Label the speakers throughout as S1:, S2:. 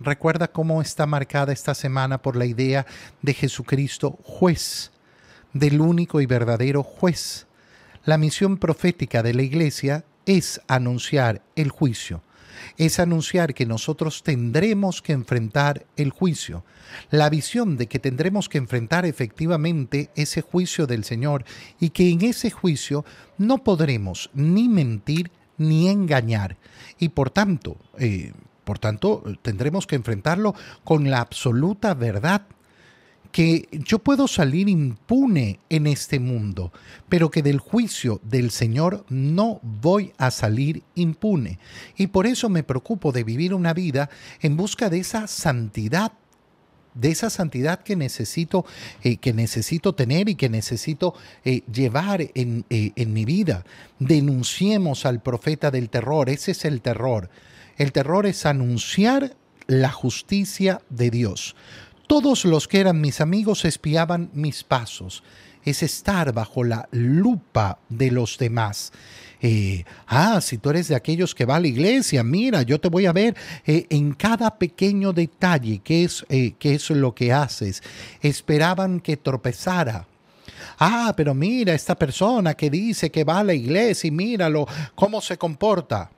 S1: Recuerda cómo está marcada esta semana por la idea de Jesucristo juez, del único y verdadero juez. La misión profética de la iglesia es anunciar el juicio, es anunciar que nosotros tendremos que enfrentar el juicio, la visión de que tendremos que enfrentar efectivamente ese juicio del Señor y que en ese juicio no podremos ni mentir ni engañar. Y por tanto, eh, por tanto tendremos que enfrentarlo con la absoluta verdad que yo puedo salir impune en este mundo, pero que del juicio del Señor no voy a salir impune. Y por eso me preocupo de vivir una vida en busca de esa santidad de esa santidad que necesito, eh, que necesito tener y que necesito eh, llevar en, eh, en mi vida. Denunciemos al profeta del terror, ese es el terror. El terror es anunciar la justicia de Dios. Todos los que eran mis amigos espiaban mis pasos. Es estar bajo la lupa de los demás. Eh, ah, si tú eres de aquellos que va a la iglesia, mira, yo te voy a ver eh, en cada pequeño detalle qué es, eh, qué es lo que haces. Esperaban que tropezara. Ah, pero mira esta persona que dice que va a la iglesia y míralo, cómo se comporta.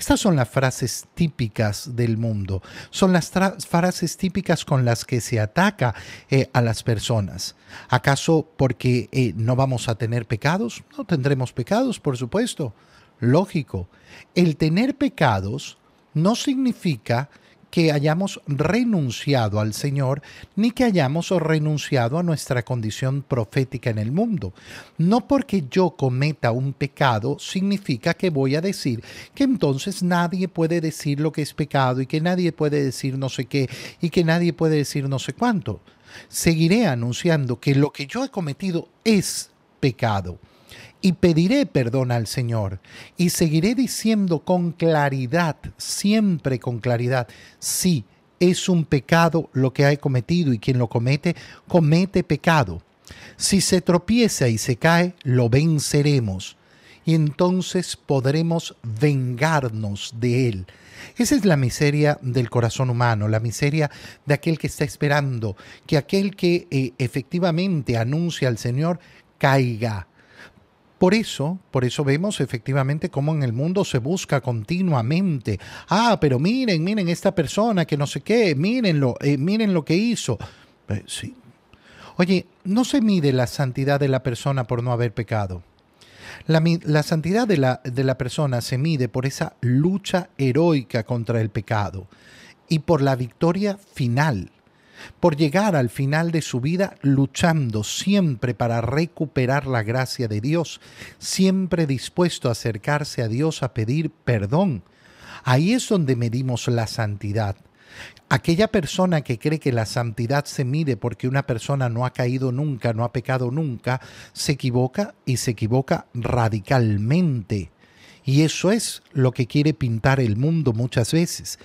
S1: Estas son las frases típicas del mundo, son las frases típicas con las que se ataca eh, a las personas. ¿Acaso porque eh, no vamos a tener pecados? No tendremos pecados, por supuesto. Lógico. El tener pecados no significa que hayamos renunciado al Señor, ni que hayamos renunciado a nuestra condición profética en el mundo. No porque yo cometa un pecado significa que voy a decir que entonces nadie puede decir lo que es pecado y que nadie puede decir no sé qué y que nadie puede decir no sé cuánto. Seguiré anunciando que lo que yo he cometido es pecado y pediré perdón al Señor y seguiré diciendo con claridad, siempre con claridad, sí, es un pecado lo que he cometido y quien lo comete, comete pecado. Si se tropieza y se cae, lo venceremos y entonces podremos vengarnos de él. Esa es la miseria del corazón humano, la miseria de aquel que está esperando que aquel que eh, efectivamente anuncia al Señor caiga, por eso, por eso vemos efectivamente cómo en el mundo se busca continuamente. Ah, pero miren, miren esta persona que no sé qué, mírenlo, eh, miren lo que hizo. Eh, sí. Oye, no se mide la santidad de la persona por no haber pecado. La, la santidad de la, de la persona se mide por esa lucha heroica contra el pecado y por la victoria final por llegar al final de su vida luchando siempre para recuperar la gracia de Dios, siempre dispuesto a acercarse a Dios a pedir perdón. Ahí es donde medimos la santidad. Aquella persona que cree que la santidad se mide porque una persona no ha caído nunca, no ha pecado nunca, se equivoca y se equivoca radicalmente. Y eso es lo que quiere pintar el mundo muchas veces.